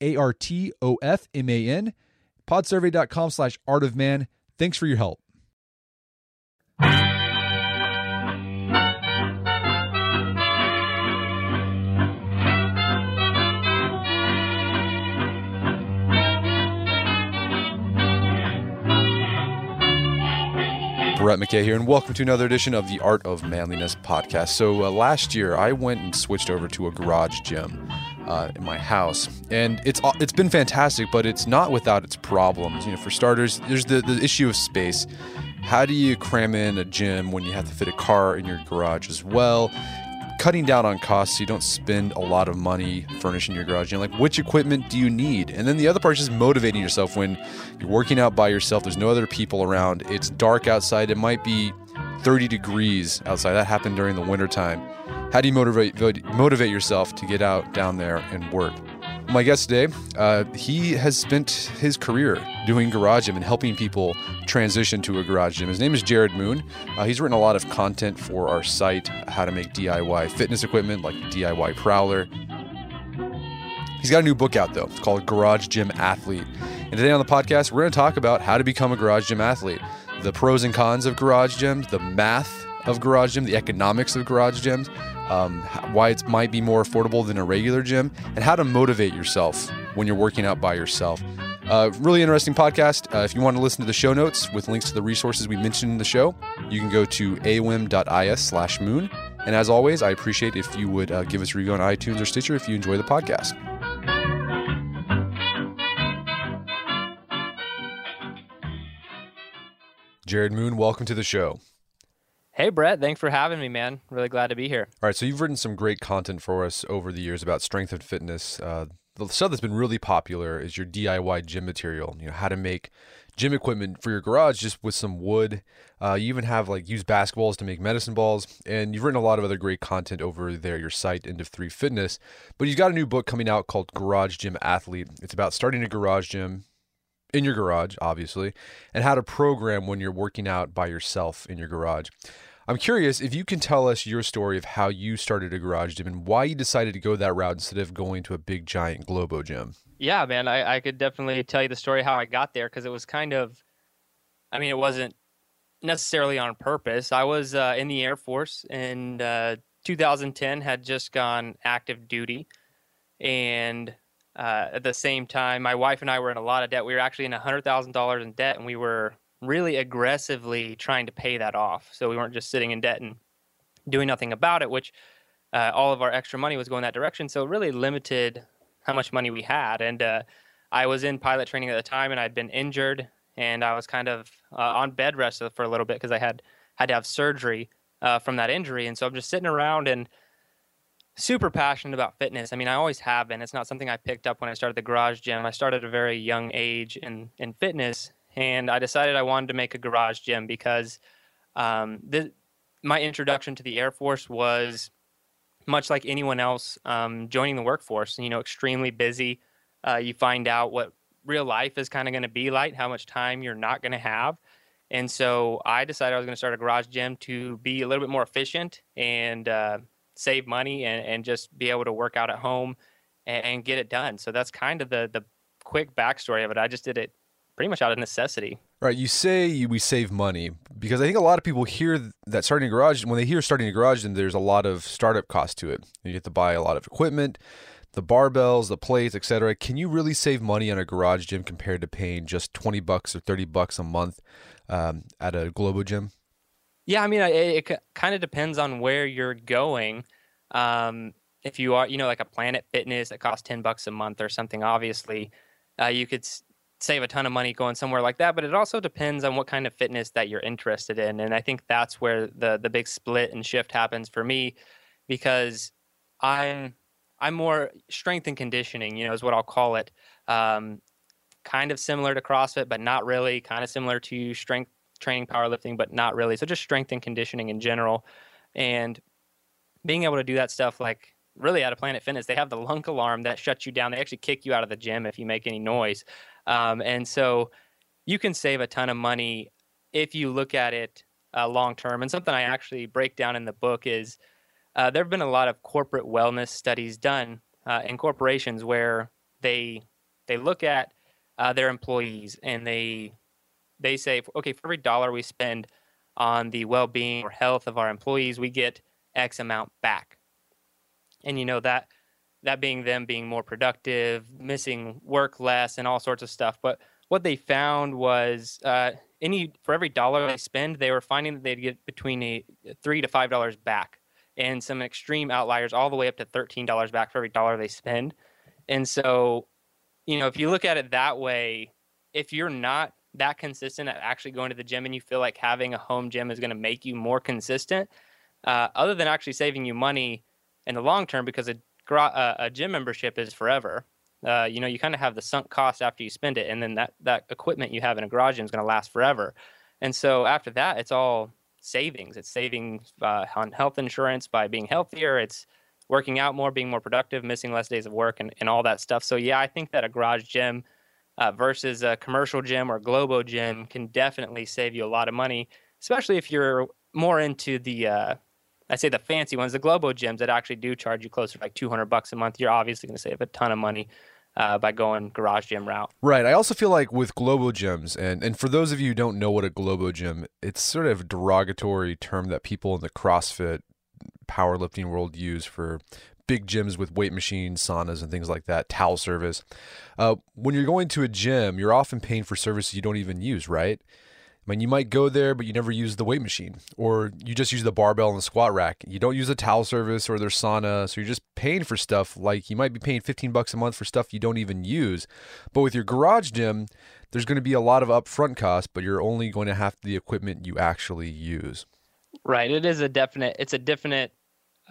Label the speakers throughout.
Speaker 1: a R T O F M A N, podsurvey.com slash art of man. Thanks for your help. Brett McKay here, and welcome to another edition of the Art of Manliness podcast. So, uh, last year I went and switched over to a garage gym uh, in my house, and it's it's been fantastic, but it's not without its problems. You know, for starters, there's the the issue of space. How do you cram in a gym when you have to fit a car in your garage as well? Cutting down on costs so you don't spend a lot of money furnishing your garage. You know, like which equipment do you need? And then the other part is just motivating yourself when you're working out by yourself. There's no other people around. It's dark outside. It might be 30 degrees outside. That happened during the wintertime. How do you motivate motivate yourself to get out down there and work? My guest today, uh, he has spent his career doing garage gym and helping people transition to a garage gym. His name is Jared Moon. Uh, he's written a lot of content for our site, how to make DIY fitness equipment like DIY Prowler. He's got a new book out though. It's called Garage Gym Athlete. And today on the podcast, we're going to talk about how to become a garage gym athlete, the pros and cons of garage gyms, the math of garage gym, the economics of garage gyms, um, why it might be more affordable than a regular gym, and how to motivate yourself when you're working out by yourself. Uh, really interesting podcast. Uh, if you want to listen to the show notes with links to the resources we mentioned in the show, you can go to aom.is moon. And as always, I appreciate if you would uh, give us a review on iTunes or Stitcher if you enjoy the podcast. Jared Moon, welcome to the show.
Speaker 2: Hey, Brett. Thanks for having me, man. Really glad to be here.
Speaker 1: All right. So, you've written some great content for us over the years about strength and fitness. Uh, the stuff that's been really popular is your DIY gym material, you know, how to make gym equipment for your garage just with some wood. Uh, you even have like use basketballs to make medicine balls, and you've written a lot of other great content over there, your site, End of Three Fitness. But you've got a new book coming out called Garage Gym Athlete. It's about starting a garage gym in your garage, obviously, and how to program when you're working out by yourself in your garage. I'm curious if you can tell us your story of how you started a garage gym and why you decided to go that route instead of going to a big giant Globo gym.
Speaker 2: Yeah, man, I, I could definitely tell you the story how I got there because it was kind of, I mean, it wasn't necessarily on purpose. I was uh, in the Air Force in uh, 2010, had just gone active duty, and uh, at the same time, my wife and I were in a lot of debt. We were actually in $100,000 in debt, and we were really aggressively trying to pay that off. So we weren't just sitting in debt and doing nothing about it, which uh, all of our extra money was going that direction. So really limited how much money we had. And uh, I was in pilot training at the time, and I'd been injured, and I was kind of uh, on bed rest for a little bit because I had had to have surgery uh, from that injury. And so I'm just sitting around and super passionate about fitness. I mean, I always have been. It's not something I picked up when I started the garage gym. I started at a very young age in in fitness, and I decided I wanted to make a garage gym because um, my introduction to the Air Force was much like anyone else um, joining the workforce. You know, extremely busy. Uh, you find out what real life is kind of going to be like, how much time you're not going to have. And so I decided I was going to start a garage gym to be a little bit more efficient and uh, save money and, and just be able to work out at home and, and get it done. So that's kind of the the quick backstory of it. I just did it pretty much out of necessity.
Speaker 1: Right. You say we save money because I think a lot of people hear that starting a garage, when they hear starting a garage, then there's a lot of startup cost to it. You have to buy a lot of equipment. the barbells, the plates, etc. Can you really save money on a garage gym compared to paying just 20 bucks or 30 bucks a month um, at a Globo gym?
Speaker 2: Yeah, I mean, it, it kind of depends on where you're going. Um, if you are, you know, like a Planet Fitness that costs 10 bucks a month or something, obviously, uh, you could s- save a ton of money going somewhere like that. But it also depends on what kind of fitness that you're interested in. And I think that's where the the big split and shift happens for me because I'm I'm more strength and conditioning, you know, is what I'll call it. Um, kind of similar to CrossFit, but not really. Kind of similar to strength training, powerlifting, but not really. So just strength and conditioning in general, and being able to do that stuff like really out of Planet Fitness, they have the lunk alarm that shuts you down. They actually kick you out of the gym if you make any noise, um, and so you can save a ton of money if you look at it uh, long term. And something I actually break down in the book is uh, there have been a lot of corporate wellness studies done uh, in corporations where they they look at uh, their employees and they they say, okay, for every dollar we spend on the well-being or health of our employees, we get X amount back. And you know that that being them being more productive, missing work less, and all sorts of stuff. But what they found was uh, any for every dollar they spend, they were finding that they'd get between a three to five dollars back and some extreme outliers all the way up to $13 back for every dollar they spend. And so, you know, if you look at it that way, if you're not that consistent at actually going to the gym and you feel like having a home gym is going to make you more consistent, uh, other than actually saving you money in the long term, because a, uh, a gym membership is forever. Uh, you know, you kind of have the sunk cost after you spend it, and then that that equipment you have in a garage gym is going to last forever. And so after that, it's all savings. It's savings uh, on health insurance by being healthier. It's working out more, being more productive, missing less days of work, and, and all that stuff. So, yeah, I think that a garage gym uh, versus a commercial gym or Globo gym can definitely save you a lot of money, especially if you're more into the, uh, I say the fancy ones, the Globo gyms that actually do charge you closer to like 200 bucks a month. You're obviously going to save a ton of money uh, by going garage gym route.
Speaker 1: Right. I also feel like with Globo gyms, and, and for those of you who don't know what a Globo gym, it's sort of a derogatory term that people in the CrossFit powerlifting world use for big gyms with weight machines, saunas, and things like that, towel service. Uh, when you're going to a gym, you're often paying for services you don't even use, right? I mean, you might go there, but you never use the weight machine, or you just use the barbell and the squat rack. You don't use the towel service or their sauna, so you're just paying for stuff like you might be paying 15 bucks a month for stuff you don't even use. But with your garage gym, there's going to be a lot of upfront costs, but you're only going to have the equipment you actually use.
Speaker 2: Right. It is a definite. It's a definite,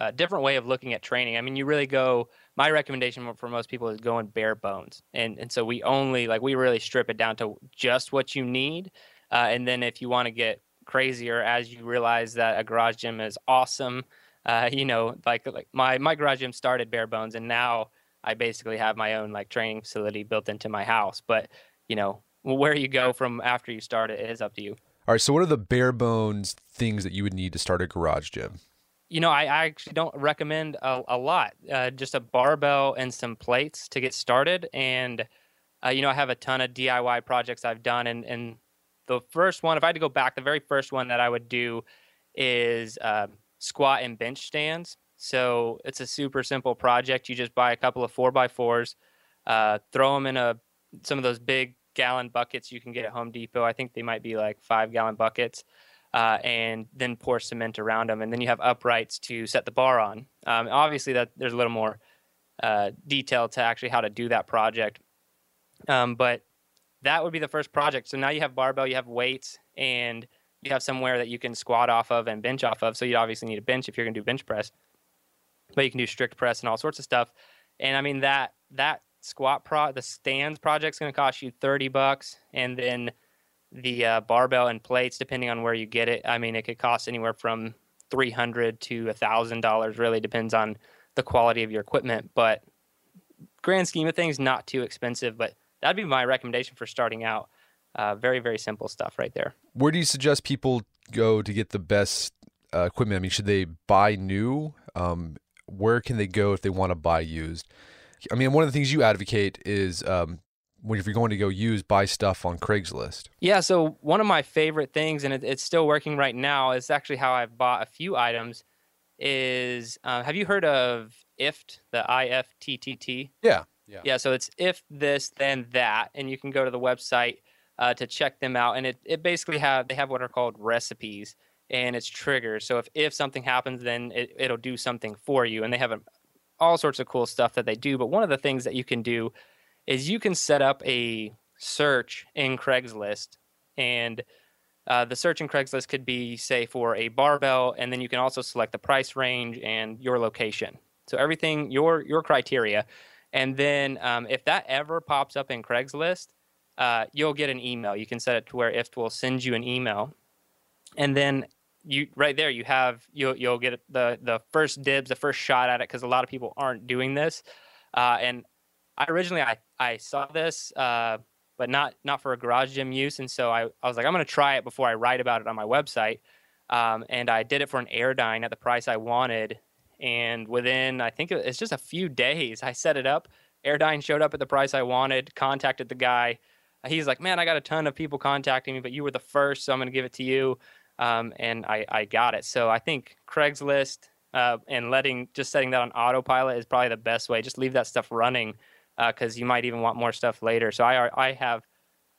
Speaker 2: uh, different way of looking at training. I mean, you really go. My recommendation for most people is going bare bones, and and so we only like we really strip it down to just what you need uh, and then if you want to get crazier as you realize that a garage gym is awesome, uh, you know, like like my my garage gym started bare bones, and now I basically have my own like training facility built into my house. But you know, where you go from after you start it is up to you.
Speaker 1: All right. So, what are the bare bones things that you would need to start a garage gym?
Speaker 2: You know, I, I actually don't recommend a, a lot. Uh, just a barbell and some plates to get started. And, uh, you know, I have a ton of DIY projects I've done. And, and the first one, if I had to go back, the very first one that I would do is um, squat and bench stands. So it's a super simple project. You just buy a couple of four by fours, uh, throw them in a some of those big gallon buckets you can get at Home Depot. I think they might be like five gallon buckets, uh, and then pour cement around them, and then you have uprights to set the bar on. Um, obviously, that there's a little more uh, detail to actually how to do that project, um, but that would be the first project. So now you have barbell, you have weights, and you have somewhere that you can squat off of and bench off of. So you obviously need a bench if you're going to do bench press, but you can do strict press and all sorts of stuff. And I mean that that squat pro the stands project is going to cost you 30 bucks and then the uh, barbell and plates depending on where you get it i mean it could cost anywhere from 300 to a thousand dollars really depends on the quality of your equipment but grand scheme of things not too expensive but that'd be my recommendation for starting out. Uh, very very simple stuff right there.
Speaker 1: Where do you suggest people go to get the best uh, equipment? I mean, should they buy new? Um, where can they go if they want to buy used? I mean, one of the things you advocate is um, if you're going to go use, buy stuff on Craigslist.
Speaker 2: Yeah. So one of my favorite things, and it, it's still working right now, is actually how I've bought a few items. Is uh, have you heard of IFTTT, the I F T T T.
Speaker 1: Yeah. Yeah.
Speaker 2: Yeah. So it's if this, then that. And you can go to the website uh, to check them out. And it, it basically have, they have what are called recipes and it's triggers. So if, if something happens, then it, it'll do something for you. And they have a, all sorts of cool stuff that they do. But one of the things that you can do is you can set up a search in Craigslist and uh, the search in Craigslist could be, say, for a barbell, and then you can also select the price range and your location. So everything, your your criteria, and then um, if that ever pops up in Craigslist, uh, you'll get an email. You can set it to where IFTTT will send you an email, and then you right there you have you'll you'll get the the first dibs, the first shot at it because a lot of people aren't doing this. Uh, and I originally I I saw this. Uh, but not not for a garage gym use. And so I, I was like, I'm to try it before I write about it on my website. Um, and I did it for an Airdyne at the price I wanted. And within, I think it's just a few days, I set it up. Airdyne showed up at the price I wanted, contacted the guy. He's like, man, I got a ton of people contacting me, but you were the first, so I'm to give it to you. Um, and I, I got it. So I think Craigslist uh, and letting just setting that on autopilot is probably the best way. Just leave that stuff running because uh, you might even want more stuff later. So I I have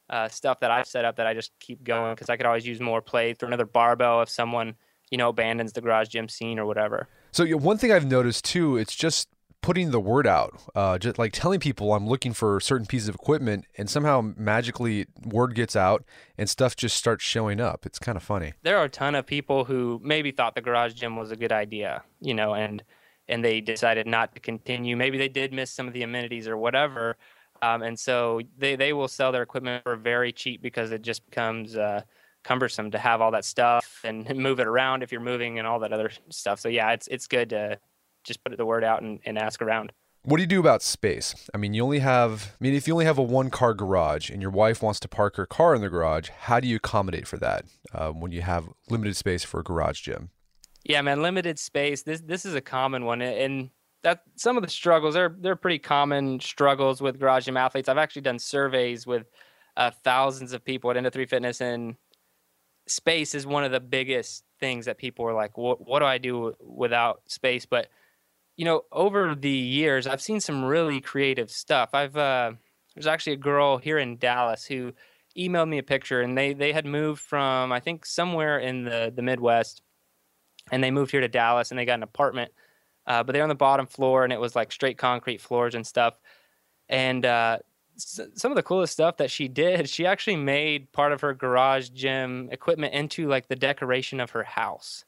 Speaker 2: uh, stuff that I've set up that I just keep going because I could always use more plates or another barbell if someone you know abandons the garage gym scene or whatever.
Speaker 1: So yeah, one thing I've noticed too, it's just putting the word out, uh, just like telling people I'm looking for certain pieces of equipment, and somehow magically word gets out and stuff just starts showing up. It's kind of funny.
Speaker 2: There are a ton of people who maybe thought the garage gym was a good idea, you know, and and they decided not to continue. Maybe they did miss some of the amenities or whatever. Um, and so they, they will sell their equipment for very cheap because it just becomes uh, cumbersome to have all that stuff and move it around if you're moving and all that other stuff. So yeah, it's it's good to just put the word out and, and ask around.
Speaker 1: What do you do about space? I mean, you only have, I mean, if you only have a one car garage and your wife wants to park her car in the garage, how do you accommodate for that uh, when you have limited space for a garage gym?
Speaker 2: Yeah, man, limited space. This this is a common one, and that some of the struggles are they're pretty common struggles with garage gym athletes. I've actually done surveys with uh, thousands of people at End of Three Fitness, and space is one of the biggest things that people are like, "What what do I do without space?" But you know, over the years, I've seen some really creative stuff. I've uh, there's actually a girl here in Dallas who emailed me a picture, and they they had moved from I think somewhere in the the Midwest and they moved here to Dallas and they got an apartment. Uh, but they're on the bottom floor and it was like straight concrete floors and stuff. And uh, s- some of the coolest stuff that she did, she actually made part of her garage gym equipment into like the decoration of her house.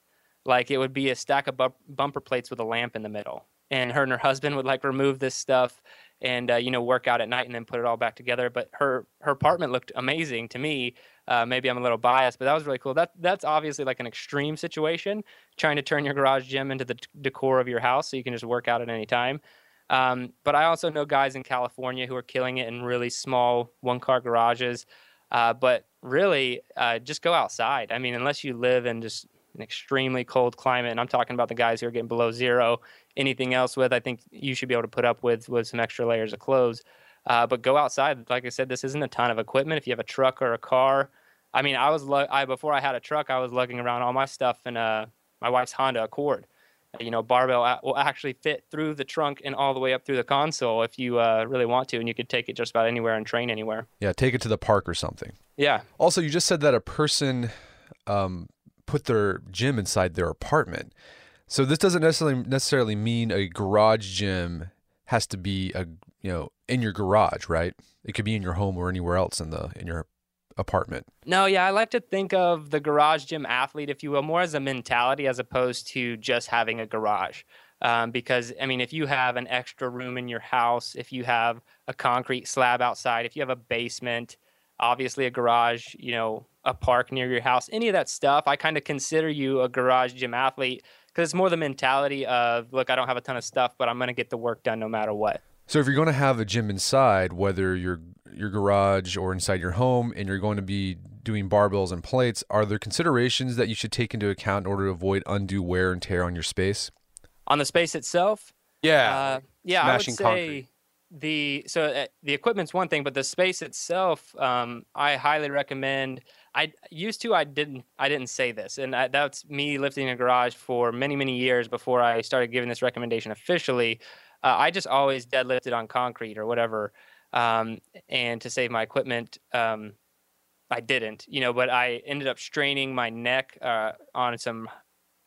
Speaker 2: Like it would be a stack of bu- bumper plates with a lamp in the middle. And her and her husband would like remove this stuff and uh, you know work out at night and then put it all back together. But her her apartment looked amazing to me. Uh, maybe I'm a little biased, but that was really cool. That that's obviously like an extreme situation, trying to turn your garage gym into the decor of your house, so you can just work out at any time. Um, but I also know guys in California who are killing it in really small one car garages. Uh, but really, uh, just go outside. I mean, unless you live in just an extremely cold climate, and I'm talking about the guys who are getting below zero. Anything else with, I think you should be able to put up with with some extra layers of clothes. Uh, but go outside. Like I said, this isn't a ton of equipment. If you have a truck or a car, I mean, I was I before I had a truck, I was lugging around all my stuff in uh, my wife's Honda Accord. You know, barbell will actually fit through the trunk and all the way up through the console if you uh, really want to, and you could take it just about anywhere and train anywhere.
Speaker 1: Yeah, take it to the park or something.
Speaker 2: Yeah.
Speaker 1: Also, you just said that a person um, put their gym inside their apartment. So this doesn't necessarily necessarily mean a garage gym has to be a you know in your garage, right? It could be in your home or anywhere else in the in your apartment.
Speaker 2: No, yeah, I like to think of the garage gym athlete, if you will, more as a mentality as opposed to just having a garage. Um, because I mean, if you have an extra room in your house, if you have a concrete slab outside, if you have a basement, obviously a garage, you know, a park near your house, any of that stuff, I kind of consider you a garage gym athlete because it's more the mentality of, look, I don't have a ton of stuff, but I'm going to get the work done no matter what.
Speaker 1: So if you're going to have a gym inside, whether your your garage or inside your home, and you're going to be doing barbells and plates, are there considerations that you should take into account in order to avoid undue wear and tear on your space?
Speaker 2: On the space itself,
Speaker 1: yeah,
Speaker 2: uh, yeah, I would say concrete. the so uh, the equipment's one thing, but the space itself, um, I highly recommend I used to. I didn't. I didn't say this, and I, that's me lifting a garage for many, many years before I started giving this recommendation officially. Uh, I just always deadlifted on concrete or whatever, um, and to save my equipment, um, I didn't. You know, but I ended up straining my neck uh, on some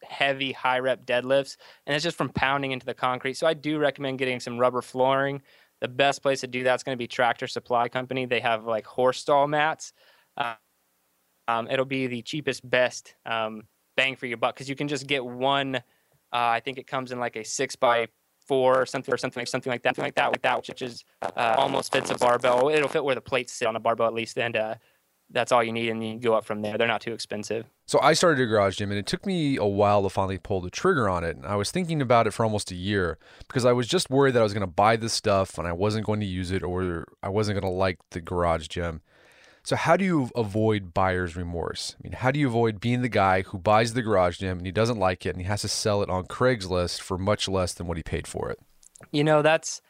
Speaker 2: heavy high rep deadlifts, and it's just from pounding into the concrete. So I do recommend getting some rubber flooring. The best place to do that's going to be Tractor Supply Company. They have like horse stall mats. Uh, um, it'll be the cheapest, best um, bang for your buck because you can just get one. Uh, I think it comes in like a six by four or something or something like something like that, something like that, like that, which is uh, almost fits a barbell. It'll fit where the plates sit on a barbell at least, and uh, that's all you need, and you go up from there. They're not too expensive.
Speaker 1: So I started a garage gym, and it took me a while to finally pull the trigger on it. And I was thinking about it for almost a year because I was just worried that I was going to buy this stuff and I wasn't going to use it, or I wasn't going to like the garage gym. So, how do you avoid buyer's remorse? I mean, how do you avoid being the guy who buys the garage gym and he doesn't like it and he has to sell it on Craigslist for much less than what he paid for it?
Speaker 2: You know, that's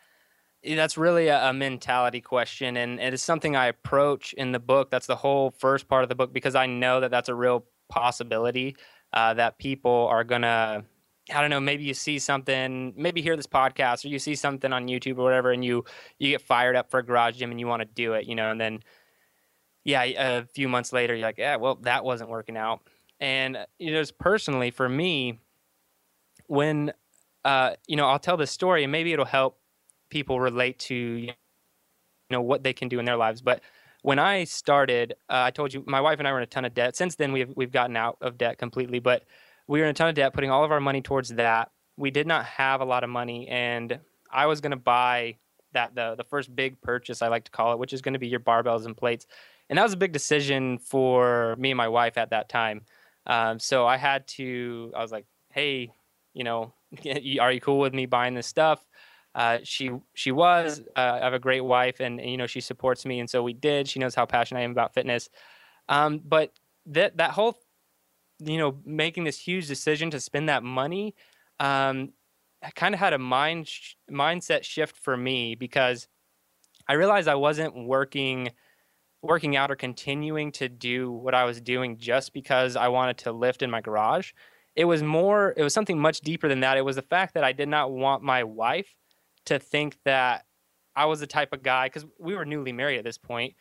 Speaker 2: that's really a, mentality question, and it is something I approach in the book. That's the whole first part of the book because I know that that's a real possibility uh, that people are gonna I don't know, maybe you see something, maybe hear this podcast or you see something on YouTube or whatever and you you get fired up for a garage gym and you want to do it, you know, and then yeah, a few months later, you're like, yeah, well, that wasn't working out. And you know, personally for me, when uh, you know, I'll tell this story, and maybe it'll help people relate to you know what they can do in their lives. But when I started, uh, I told you my wife and I were in a ton of debt. Since then, we've we've gotten out of debt completely, but we were in a ton of debt, putting all of our money towards that. We did not have a lot of money, and I was going to buy that the the first big purchase I like to call it, which is going to be your barbells and plates and that was a big decision for me and my wife at that time. Um, so I had to. I was like, "Hey, you know, are you cool with me buying this stuff?" Uh, she she was. Uh, I have a great wife, and, and, you know she supports me, and so we did. She knows how passionate I am about fitness. Um, but that that whole, you know, making this huge decision to spend that money, um, kind of had a mind sh- mindset shift for me because I realized I wasn't working working out or continuing to do what I was doing just because I wanted to lift in my garage. It was more, it was something much deeper than that. It was the fact that I did not want my wife to think that I was the type of guy, because we were newly married at this point.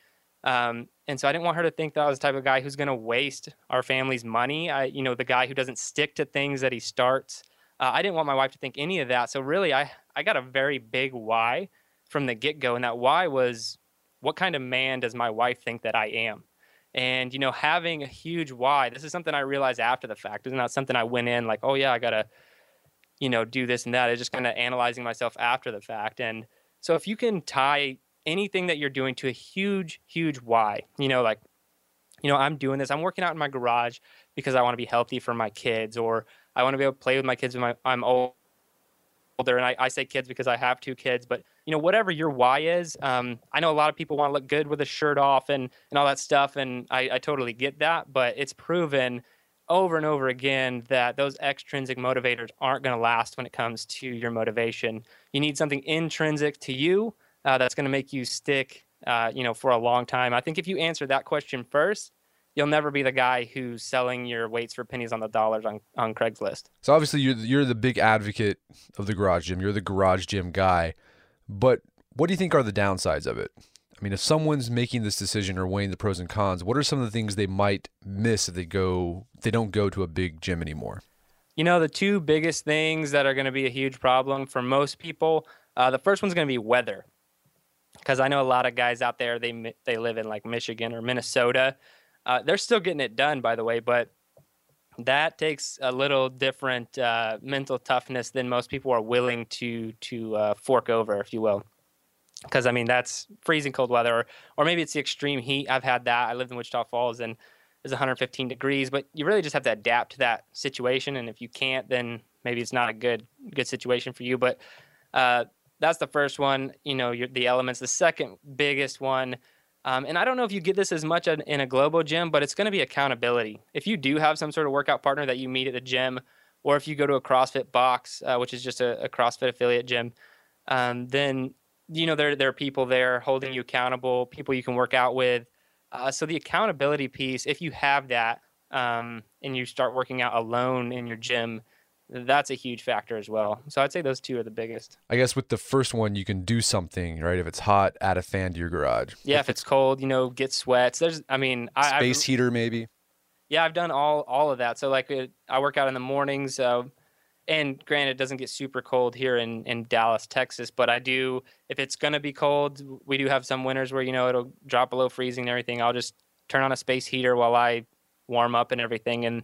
Speaker 2: Um, and so I didn't want her to think that I was the type of guy who's going to waste our family's money. I, you know, the guy who doesn't stick to things that he starts. Uh, I didn't want my wife to think any of that. So really, I, I got a very big why from the get go. And that why was what kind of man does my wife think that I am? And you know, having a huge why. This is something I realized after the fact. It's not something I went in like, oh yeah, I gotta, you know, do this and that. It's just kind of analyzing myself after the fact. And so if you can tie anything that you're doing to a huge, huge why, you know, like, you know, I'm doing this. I'm working out in my garage because I want to be healthy for my kids, or I want to be able to play with my kids when I'm old older, and I, I, say kids because I have two kids, but you know, whatever your why is, um, I know a lot of people want to look good with a shirt off and, and all that stuff, and I, I totally get that, but it's proven over and over again that those extrinsic motivators aren't going to last when it comes to your motivation. You need something intrinsic to you uh, that's going to make you stick, uh, you know, for a long time. I think if you answer that question first, you'll never be the guy who's selling your weights for pennies on the dollars on, on Craigslist.
Speaker 1: So obviously you're you're the big advocate of the garage gym. You're the garage gym guy. But what do you think are the downsides of it? I mean, if someone's making this decision or weighing the pros and cons, what are some of the things they might miss if they go if they don't go to a big gym anymore?
Speaker 2: You know, the two biggest things that are going to be a huge problem for most people. Uh, the first one's going to be weather, because I know a lot of guys out there they they live in like Michigan or Minnesota, uh, they're still getting it done, by the way, but that takes a little different uh, mental toughness than most people are willing to to uh, fork over, if you will. Because I mean, that's freezing cold weather, or, or maybe it's the extreme heat. I've had that. I lived in Wichita Falls, and it's 115 degrees. But you really just have to adapt to that situation, and if you can't, then maybe it's not a good good situation for you. But uh, that's the first one. You know, the elements. The second biggest one um, and I don't know if you get this as much in a Globo gym, but it's going to be accountability. If you do have some sort of workout partner that you meet at the gym, or if you go to a CrossFit box, uh, which is just a, a CrossFit affiliate gym, um, then you know there there are people there holding you accountable, people you can work out with. Uh, so the accountability piece, if you have that um, and you start working out alone in your gym, that's a huge factor as well. So I'd say those two are the biggest.
Speaker 3: I guess with the first one, you can do something, right? If it's hot, add a fan to your garage.
Speaker 2: Yeah, if it's cold, you know, get sweats. There's, I mean, I,
Speaker 3: space
Speaker 2: I've,
Speaker 3: heater maybe.
Speaker 2: Yeah, I've done all all of that. So like, it, I work out in the mornings. Uh, and granted, it doesn't get super cold here in, in Dallas, Texas, but I do, if it's going to be cold, we do have some winters where, you know, it'll drop below freezing and everything. I'll just turn on a space heater while I warm up and everything. And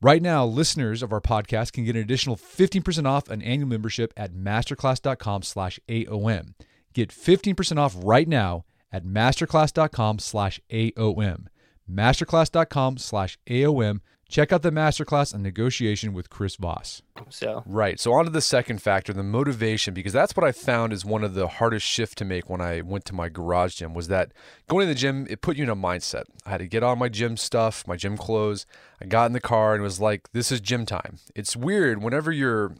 Speaker 1: Right now, listeners of our podcast can get an additional 15% off an annual membership at masterclass.com slash AOM. Get 15% off right now at masterclass.com slash AOM. Masterclass.com slash AOM
Speaker 4: Check out the masterclass on negotiation with Chris Voss.
Speaker 2: So
Speaker 1: Right. So on to the second factor, the motivation, because that's what I found is one of the hardest shift to make when I went to my garage gym was that going to the gym, it put you in a mindset. I had to get on my gym stuff, my gym clothes. I got in the car and it was like, this is gym time. It's weird whenever you're,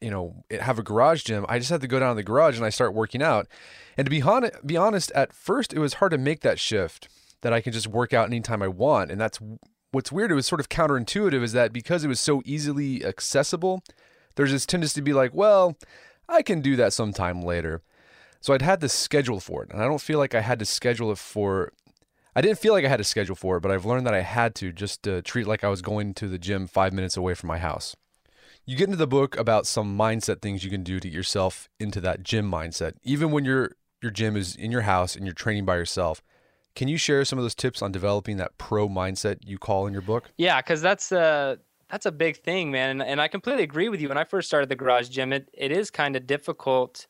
Speaker 1: you know, have a garage gym. I just had to go down to the garage and I start working out. And to be honest, be honest, at first it was hard to make that shift that I can just work out anytime I want. And that's what's weird, it was sort of counterintuitive, is that because it was so easily accessible, there's this tendency to be like, well, I can do that sometime later. So I'd had to schedule for it. And I don't feel like I had to schedule it for I didn't feel like I had to schedule for it, but I've learned that I had to just to treat like I was going to the gym five minutes away from my house. You get into the book about some mindset things you can do to get yourself into that gym mindset, even when your your gym is in your house and you're training by yourself. Can you share some of those tips on developing that pro mindset you call in your book?
Speaker 2: Yeah, because that's a that's a big thing, man. And, and I completely agree with you. When I first started the garage gym, it, it is kind of difficult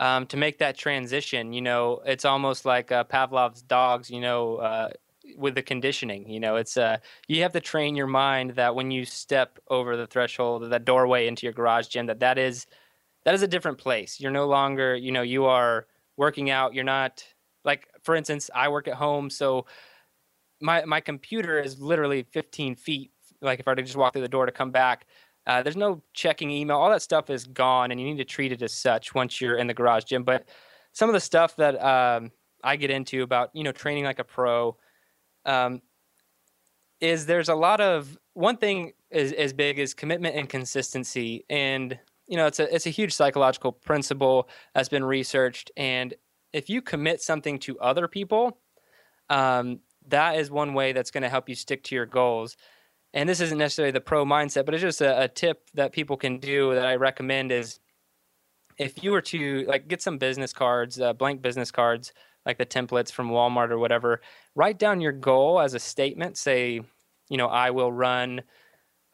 Speaker 2: um, to make that transition. You know, it's almost like uh, Pavlov's dogs. You know, uh, with the conditioning. You know, it's uh, you have to train your mind that when you step over the threshold, that doorway into your garage gym, that that is that is a different place. You're no longer, you know, you are working out. You're not like for instance, I work at home, so my my computer is literally 15 feet. Like if I were to just walk through the door to come back, uh, there's no checking email. All that stuff is gone, and you need to treat it as such once you're in the garage gym. But some of the stuff that um, I get into about you know training like a pro um, is there's a lot of one thing is as big as commitment and consistency, and you know it's a it's a huge psychological principle that's been researched, and if you commit something to other people, um, that is one way that's going to help you stick to your goals. And this isn't necessarily the pro mindset, but it's just a, a tip that people can do that I recommend is if you were to like get some business cards, uh, blank business cards, like the templates from Walmart or whatever, write down your goal as a statement. Say, you know, I will run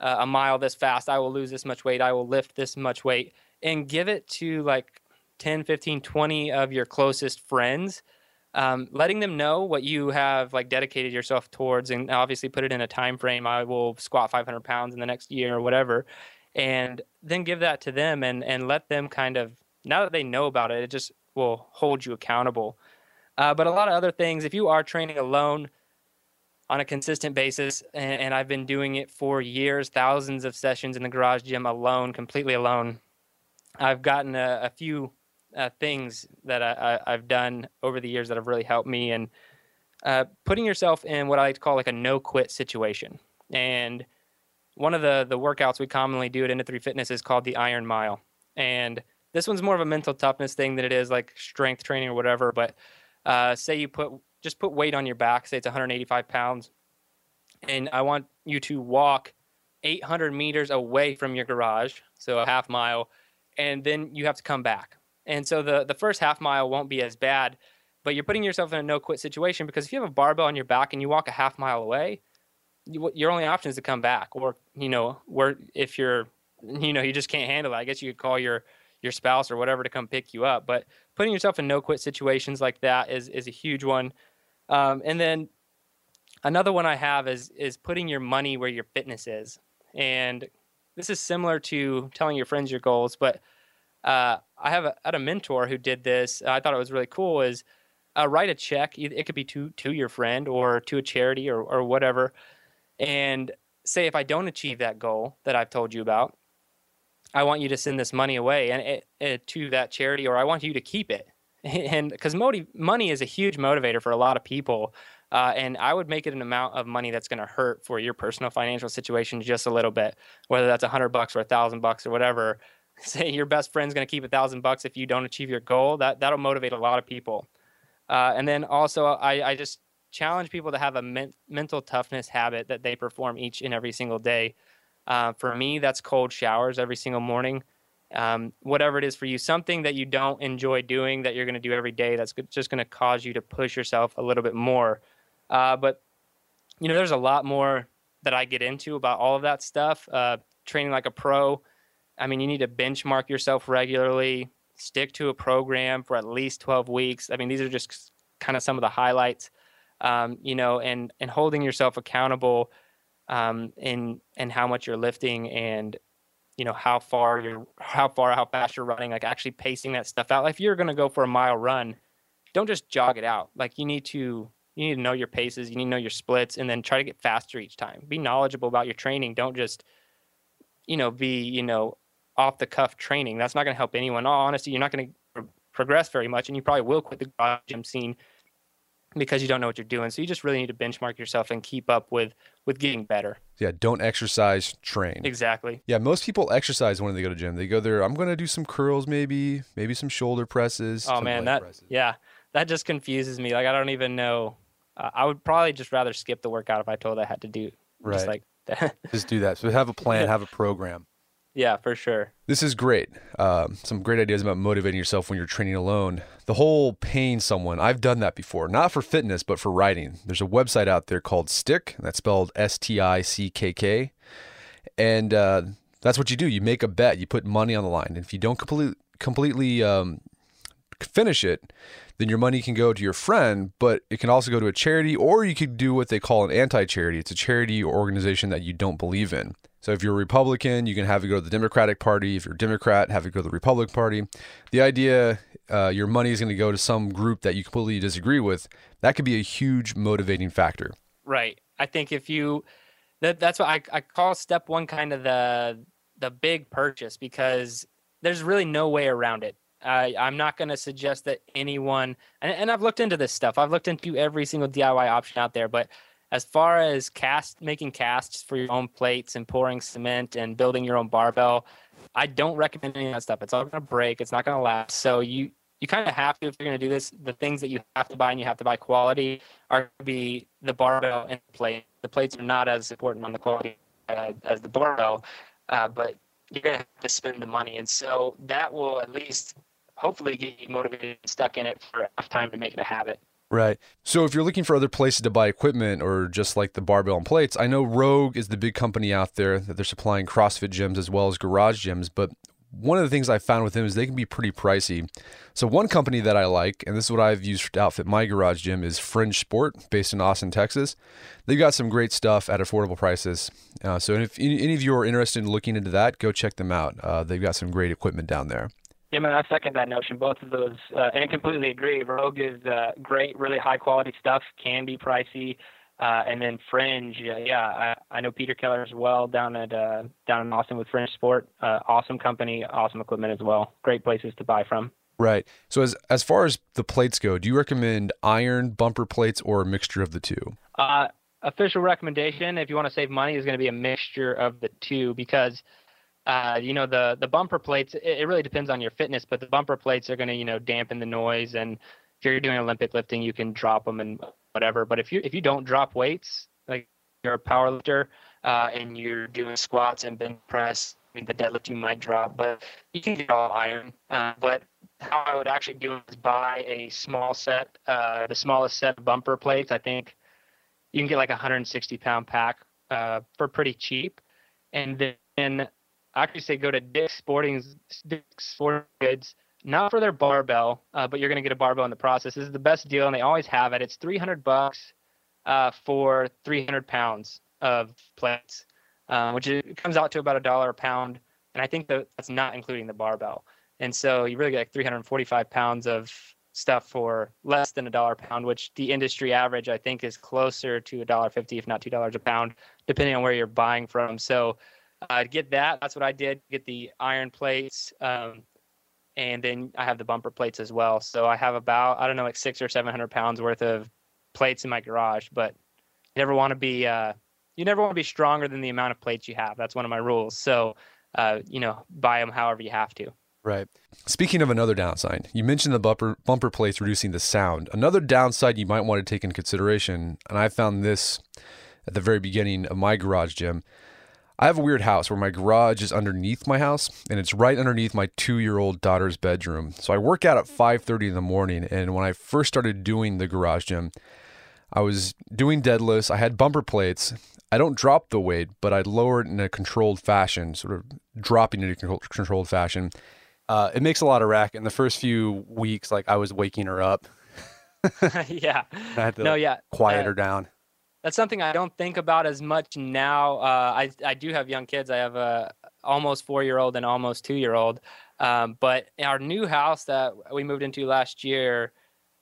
Speaker 2: uh, a mile this fast. I will lose this much weight. I will lift this much weight, and give it to like 10, 15, 20 of your closest friends, um, letting them know what you have like dedicated yourself towards and obviously put it in a time frame. I will squat 500 pounds in the next year or whatever. And then give that to them and, and let them kind of, now that they know about it, it just will hold you accountable. Uh, but a lot of other things, if you are training alone on a consistent basis, and, and I've been doing it for years, thousands of sessions in the garage gym alone, completely alone, I've gotten a, a few uh, things that I, I, have done over the years that have really helped me, and uh, putting yourself in what I like to call like a no quit situation. And one of the the workouts we commonly do at End of Three Fitness is called the Iron Mile, and this one's more of a mental toughness thing than it is like strength training or whatever. But uh, say you put just put weight on your back, say it's 185 pounds, and I want you to walk 800 meters away from your garage, so a half mile, and then you have to come back. And so the the first half mile won't be as bad, but you're putting yourself in a no quit situation because if you have a barbell on your back and you walk a half mile away, you, your only option is to come back, or you know, where if you're, you know, you just can't handle it. I guess you could call your your spouse or whatever to come pick you up. But putting yourself in no quit situations like that is is a huge one. Um, and then another one I have is is putting your money where your fitness is. And this is similar to telling your friends your goals, but uh, I have had a mentor who did this. I thought it was really cool. Is uh, write a check. It could be to to your friend or to a charity or or whatever, and say if I don't achieve that goal that I've told you about, I want you to send this money away and it, it, to that charity, or I want you to keep it. And because money is a huge motivator for a lot of people, uh, and I would make it an amount of money that's going to hurt for your personal financial situation just a little bit, whether that's a hundred bucks or a thousand bucks or whatever. Say your best friend's going to keep a thousand bucks if you don't achieve your goal. That that'll motivate a lot of people. Uh, and then also, I, I just challenge people to have a men- mental toughness habit that they perform each and every single day. Uh, for me, that's cold showers every single morning. Um, whatever it is for you, something that you don't enjoy doing that you're going to do every day that's just going to cause you to push yourself a little bit more. Uh, but, you know, there's a lot more that I get into about all of that stuff. Uh, training like a pro, I mean, you need to benchmark yourself regularly, stick to a program for at least 12 weeks. I mean, these are just kind of some of the highlights, um, you know, and, and holding yourself accountable um, in and how much you're lifting and you know how far you're how far how fast you're running like actually pacing that stuff out. Like if you're going to go for a mile run don't just jog it out. Like you need to you need to know your paces you need to know your splits and then try to get faster each time. Be knowledgeable about your training. Don't just you know be you know off the cuff training that's not going to help anyone all honesty you're not going to pro- progress very much and you probably will quit the garage gym scene because you don't know what you're doing so you just really need to benchmark yourself and keep up with with getting better
Speaker 1: Yeah, don't exercise, train.
Speaker 2: exactly
Speaker 1: Yeah, most people exercise when they go to gym. They go there. I'm going to do some curls, maybe, maybe some shoulder presses.
Speaker 2: Oh man, that
Speaker 1: presses.
Speaker 2: yeah, that just confuses me. Like I don't even know. Uh, I would probably just rather skip the workout if I told I had to do
Speaker 1: Right.
Speaker 2: just like that.
Speaker 1: Just do that. So have a plan, have a program.
Speaker 2: Yeah, for sure.
Speaker 1: This is great. Um, some great ideas about motivating yourself when you're training alone. The whole paying someone, I've done that before, not for fitness, but for writing. There's a website out there called Stick, that's spelled S T I C K K. And uh, that's what you do. You make a bet, you put money on the line. And if you don't complete, completely um, finish it, then your money can go to your friend, but it can also go to a charity, or you could do what they call an anti charity. It's a charity or organization that you don't believe in. So if you're a Republican, you can have it go to the Democratic Party. If you're a Democrat, have it go to the Republican Party. The idea uh, your money is going to go to some group that you completely disagree with, that could be a huge motivating factor.
Speaker 2: Right. I think if you that that's what I, I call step one kind of the the big purchase because there's really no way around it. I I'm not going to suggest that anyone and, and I've looked into this stuff. I've looked into every single DIY option out there, but as far as cast making casts for your own plates and pouring cement and building your own barbell, I don't recommend any of that stuff. It's all going to break. It's not going to last. So you you kind of have to if you're going to do this. The things that you have to buy and you have to buy quality are going to be the barbell and the plate. The plates are not as important on the quality uh, as the barbell, uh, but you're going to have to spend the money, and so that will at least hopefully get you motivated and stuck in it for enough time to make it a habit.
Speaker 1: Right. So if you're looking for other places to buy equipment or just like the barbell and plates, I know Rogue is the big company out there that they're supplying CrossFit gyms as well as garage gyms, but one of the things I found with them is they can be pretty pricey. So one company that I like, and this is what I've used to outfit my garage gym, is Fringe Sport, based in Austin, Texas. They've got some great stuff at affordable prices. Uh, so if any any of you are interested in looking into that, go check them out. Uh, they've got some great equipment down there.
Speaker 2: Yeah, man, I second that notion. Both of those, uh, and completely agree. Rogue is uh, great, really high quality stuff. Can be pricey, uh, and then Fringe. Uh, yeah, I, I know Peter Keller as well down at uh, down in Austin with Fringe Sport. Uh, awesome company, awesome equipment as well. Great places to buy from.
Speaker 1: Right. So as as far as the plates go, do you recommend iron bumper plates or a mixture of the two?
Speaker 2: Uh, official recommendation, if you want to save money, is going to be a mixture of the two because, uh, you know, the the bumper plates. It, it really depends on your fitness, but the bumper plates are going to, you know, dampen the noise. And if you're doing Olympic lifting, you can drop them and whatever. But if you if you don't drop weights, like you're a power lifter, uh, and you're doing squats and bench press, I mean, the deadlift you might drop, but you can get all iron. Uh, but how I would actually do is buy a small set, uh, the smallest set of bumper plates. I think you can get like a 160 pound pack uh, for pretty cheap. And then I actually say go to Dick's Sporting, Dick's Sporting Goods, not for their barbell, uh, but you're going to get a barbell in the process. This is the best deal, and they always have it. It's 300 bucks uh, for 300 pounds of plates, uh, which is, comes out to about a dollar a pound. And I think that that's not including the barbell. And so you really get like 345 pounds of stuff for less than a dollar a pound, which the industry average I think is closer to a dollar fifty, if not two dollars a pound, depending on where you're buying from. So uh, get that. That's what I did. Get the iron plates, um, and then I have the bumper plates as well. So I have about I don't know like six or seven hundred pounds worth of plates in my garage. But you never want to be uh, you never want to be stronger than the amount of plates you have. That's one of my rules. So uh, you know, buy them however you have to.
Speaker 1: Right. Speaking of another downside, you mentioned the bumper bumper plates reducing the sound. Another downside you might want to take into consideration, and I found this at the very beginning of my garage gym. I have a weird house where my garage is underneath my house and it's right underneath my 2-year-old daughter's bedroom. So I work out at 5:30 in the morning and when I first started doing the garage gym, I was doing deadlifts. I had bumper plates. I don't drop the weight, but I lower it in a controlled fashion, sort of dropping it in a controlled fashion.
Speaker 5: Uh, it makes a lot of racket. In the first few weeks, like I was waking her up.
Speaker 2: yeah.
Speaker 5: I had to
Speaker 2: No,
Speaker 5: like,
Speaker 2: yeah.
Speaker 5: quiet
Speaker 2: uh,
Speaker 5: her down.
Speaker 2: That's something I don't think about as much now. Uh, I I do have young kids. I have a almost four year old and almost two year old. Um, but our new house that we moved into last year,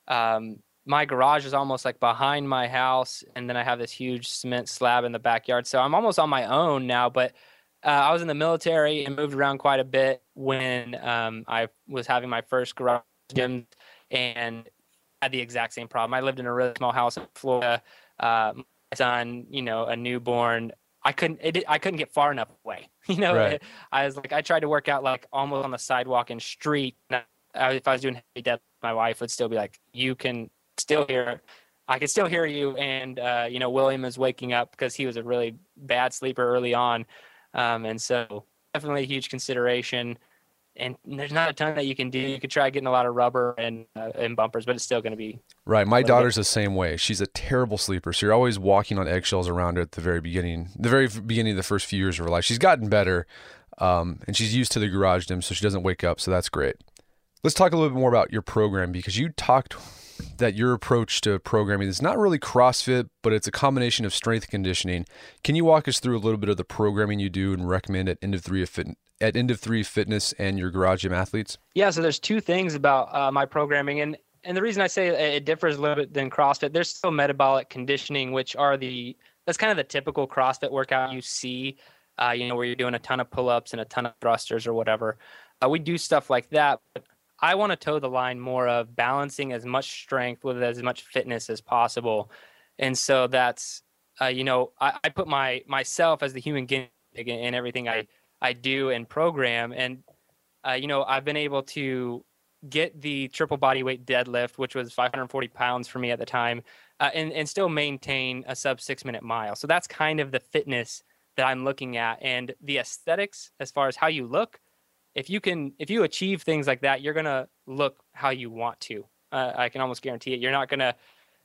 Speaker 2: um, my garage is almost like behind my house, and then I have this huge cement slab in the backyard. So I'm almost on my own now. But uh, I was in the military and moved around quite a bit when um, I was having my first garage gym and had the exact same problem. I lived in a really small house in Florida. Uh, my son, you know, a newborn. I couldn't. It, I couldn't get far enough away. You know,
Speaker 1: Right.
Speaker 2: I was like, I tried to work out like almost on the sidewalk and street. And I, if I was doing heavy depth, my wife would still be like, "You can still hear. I can still hear you." And uh, you know, William is waking up because he was a really bad sleeper early on, um, and so definitely a huge consideration. And there's not a ton that you can do. You could try getting a lot of rubber and uh, and bumpers, but it's still going to be
Speaker 1: Right. My
Speaker 2: bit.
Speaker 1: daughter's the same way. She's a terrible sleeper. So you're always walking on eggshells around her at the very beginning, the very beginning of the first few years of her life. She's gotten better, um, and she's used to the garage gym, so she doesn't wake up. So that's great. Let's talk a little bit more about your program because you talked that your approach to programming is not really CrossFit, but it's a combination of strength conditioning. Can you walk us through a little bit of the programming you do and recommend at end of three of fit, at end of three fitness and your garage gym athletes?
Speaker 2: Yeah, so there's two things about uh, my programming, and and the reason I say it differs a little bit than CrossFit. There's still metabolic conditioning, which are the that's kind of the typical CrossFit workout you see, uh, you know, where you're doing a ton of pull-ups and a ton of thrusters or whatever. Uh, we do stuff like that, but I want to toe the line more of balancing as much strength with as much fitness as possible, and so that's uh, you know I, I put my myself as the human guinea pig in, in everything I I do and program, and uh, you know, I've been able to get the triple body weight deadlift, which was 540 pounds for me at the time, uh, and, and still maintain a sub six minute mile. So that's kind of the fitness that I'm looking at. And the aesthetics, as far as how you look, if you can, if you achieve things like that, you're going to look how you want to. Uh, I can almost guarantee it. You're not going to,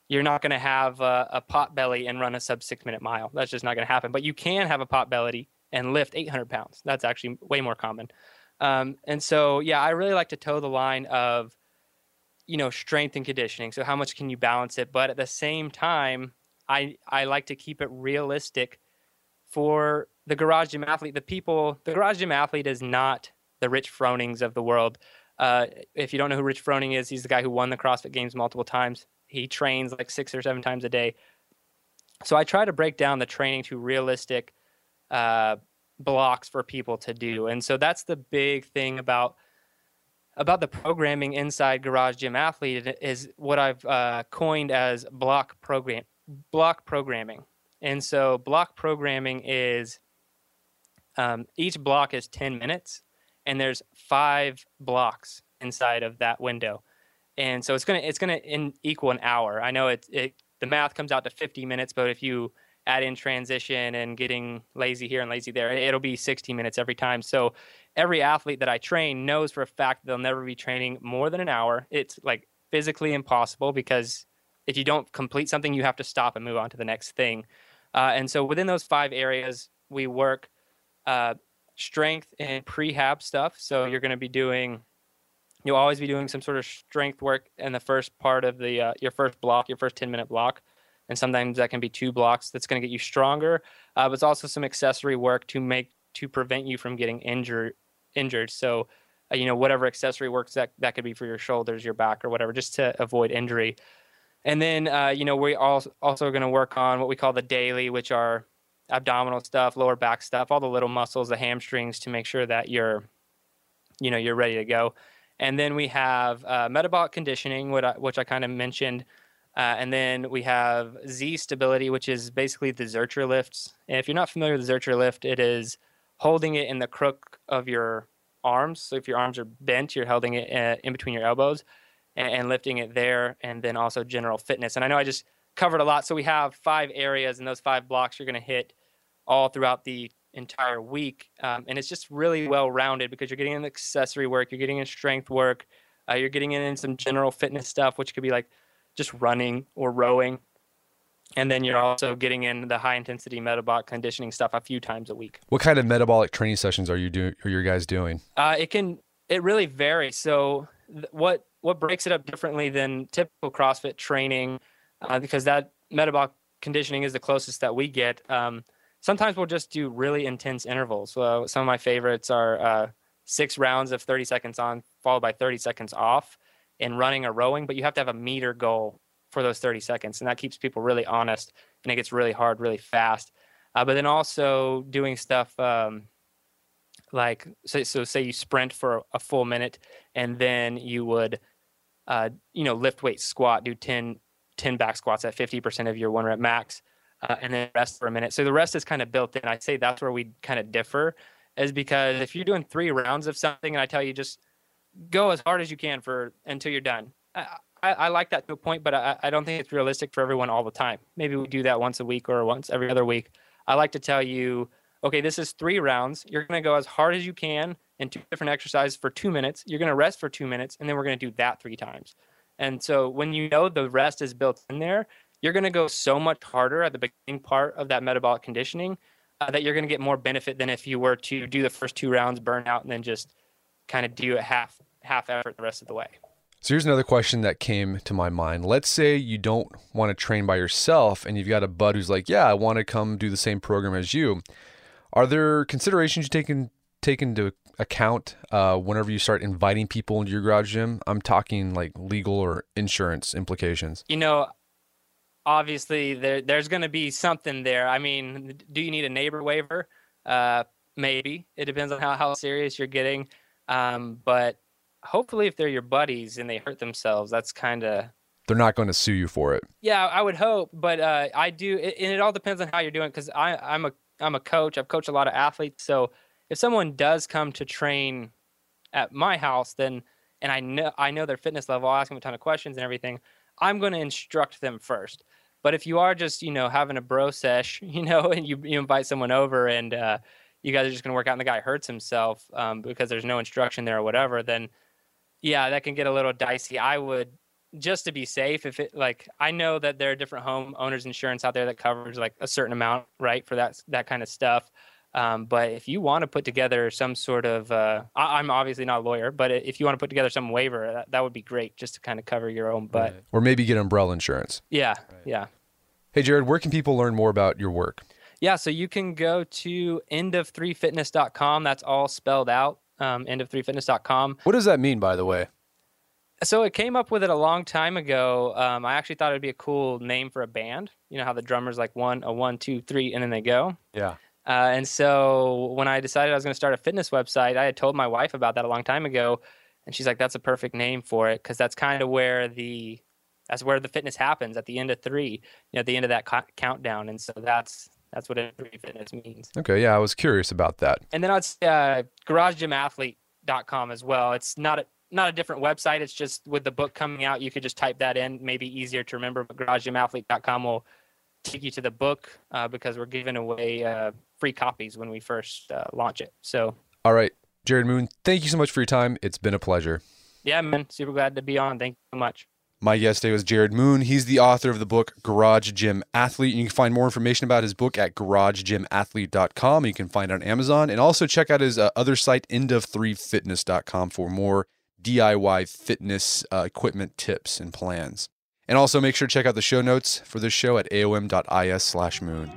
Speaker 2: you're not going to have a, a pot belly and run a sub six minute mile. That's just not going to happen. But you can have a pot belly and lift 800 pounds. That's actually way more common. Um, and so, yeah, I really like to toe the line of, you know, strength and conditioning. So how much can you balance it? But at the same time, I I like to keep it realistic for the garage gym athlete. The people, the garage gym athlete is not the Rich Fronings of the world. Uh, if you don't know who Rich Froning is, he's the guy who won the CrossFit Games multiple times. He trains like six or seven times a day. So I try to break down the training to realistic uh, blocks for people to do, and so that's the big thing about about the programming inside Garage Gym Athlete is what I've uh, coined as block program block programming. And so block programming is um, each block is 10 minutes and there's five blocks inside of that window. And so it's going to it's going to equal an hour. I know it, it the math comes out to 50 minutes, but if you add in transition and getting lazy here and lazy there, it'll be 60 minutes every time. So every athlete that I train knows for a fact they'll never be training more than an hour. It's like physically impossible because if you don't complete something, you have to stop and move on to the next thing. Uh, and so within those five areas, we work uh, strength and prehab stuff. So you're going to be doing, you'll always be doing some sort of strength work in the first part of the uh, your first block, your first 10 minute block. And sometimes that can be two blocks. That's going to get you stronger. Uh, but it's also some accessory work to make to prevent you from getting injured. Injured. So, uh, you know, whatever accessory works that that could be for your shoulders, your back, or whatever, just to avoid injury. And then, uh, you know, we also also going to work on what we call the daily, which are abdominal stuff, lower back stuff, all the little muscles, the hamstrings, to make sure that you're, you know, you're ready to go. And then we have uh, metabolic conditioning, I, which I kind of mentioned. Uh, and then we have Z stability, which is basically the Zercher lifts. And if you're not familiar with the Zercher lift, it is holding it in the crook of your arms. So if your arms are bent, you're holding it uh, in between your elbows and, and lifting it there. And then also general fitness. And I know I just covered a lot. So we have five areas, and those five blocks you're going to hit all throughout the entire week. Um, and it's just really well rounded because you're getting in accessory work, you're getting in strength work, uh, you're getting in some general fitness stuff, which could be like just running or rowing. And then you're also getting in the high intensity metabolic conditioning stuff a few times a week.
Speaker 1: What kind of metabolic training sessions are you doing? Are your guys doing?
Speaker 2: Uh, it can it really varies. So th- what what breaks it up differently than typical CrossFit training, uh, because that metabolic conditioning is the closest that we get. Um, sometimes we'll just do really intense intervals. So some of my favorites are uh, six rounds of 30 seconds on, followed by 30 seconds off, in running or rowing. But you have to have a meter goal for those 30 seconds, and that keeps people really honest. And it gets really hard, really fast. Uh, but then also doing stuff um, like so, so say you sprint for a full minute and then you would uh, you know lift weight squat do 10 10 back squats at 50% of your one rep max uh, and then rest for a minute so the rest is kind of built in i say that's where we kind of differ is because if you're doing three rounds of something and i tell you just go as hard as you can for until you're done I, I, I like that to a point, but I, I don't think it's realistic for everyone all the time. Maybe we do that once a week or once every other week. I like to tell you, okay, this is three rounds. You're going to go as hard as you can in two different exercises for two minutes. You're going to rest for two minutes, and then we're going to do that three times. And so when you know the rest is built in there, you're going to go so much harder at the beginning part of that metabolic conditioning uh, that you're going to get more benefit than if you were to do the first two rounds, burn out, and then just kind of do it half half effort the rest of the way.
Speaker 1: So here's another question that came to my mind. Let's say you don't want to train by yourself and you've got a bud who's like, "Yeah, I want to come do the same program as you." Are there considerations you take, in, take into account uh, whenever you start inviting people into your garage gym? I'm talking like legal or insurance implications.
Speaker 2: You know, obviously there there's going to be something there. I mean, do you need a neighbor waiver? Uh, maybe it depends on how how serious you're getting. Um, but hopefully, if they're your buddies and they hurt themselves, that's kind of
Speaker 1: They're not going to sue you for it.
Speaker 2: yeah. I would hope, but uh, I do, it, and it all depends on how you're doing. Because I I'm a I'm a coach. I've coached a lot of athletes, so if someone does come to train at my house, then and I know I know their fitness level, I'll ask them a ton of questions and everything. I'm going to instruct them first. But if you are just, you know, having a bro sesh, you know, and you, you invite someone over and uh, you guys are just going to work out and the guy hurts himself um, because there's no instruction there or whatever, then yeah, that can get a little dicey. I would just to be safe, if it like I know that there are different home owners insurance out there that covers like a certain amount, right, for that that kind of stuff. Um, but if you want to put together some sort of, uh, I, I'm obviously not a lawyer, but if you want to put together some waiver, that, that would be great just to kind of cover your own butt.
Speaker 1: Or maybe get umbrella insurance.
Speaker 2: Yeah, yeah.
Speaker 1: Hey, Jared, where can people learn more about your work?
Speaker 2: Yeah, so you can go to endof3fitness.com. That's all spelled out, um, endof3fitness.com.
Speaker 5: What does that mean, by the way?
Speaker 2: So it came up with it a long time ago. Um, I actually thought it'd be a cool name for a band. You know how the drummer's like one, a one, two, three, and then they go.
Speaker 5: Yeah.
Speaker 2: Uh, and so when I decided I was going to start a fitness website, I had told my wife about that a long time ago, and she's like, "That's a perfect name for it because that's kind of where the that's where the fitness happens at the end of three, you know, at the end of that co- countdown." And so that's that's what three fitness means.
Speaker 1: Okay, yeah, I was curious about that.
Speaker 2: And then I'd say uh, garagegymathlete.com as well. It's not a not a different website. It's just with the book coming out, you could just type that in. Maybe easier to remember. But garagegymathlete.com will take you to the book uh, because we're giving away uh, free copies when we first uh, launch it. So
Speaker 1: All right, Jared Moon, thank you so much for your time. It's been a pleasure.
Speaker 2: yeah, man, super glad to be on. Thank you so much.
Speaker 1: My guest today was Jared Moon. He's the author of the book Garage Gym Athlete. You can find more information about his book at garagegymathlete.com. You can find it on Amazon and also check out his uh, other site, endof3fitness.com, for more DIY fitness uh, equipment tips and plans. And also make sure to check out the show notes for this show at aom.is slash moon.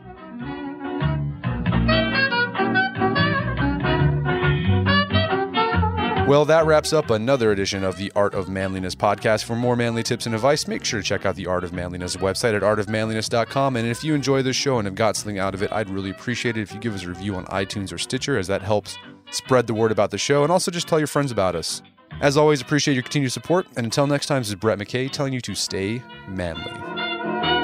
Speaker 1: Well, that wraps up another edition of the Art of Manliness podcast. For more manly tips and advice, make sure to check out the Art of Manliness website at artofmanliness.com. And if you enjoy this show and have got something out of it, I'd really appreciate it if you give us a review on iTunes or Stitcher, as that helps spread the word about the show and also just tell your friends about us. As always, appreciate your continued support. And until next time, this is Brett McKay telling you to stay manly.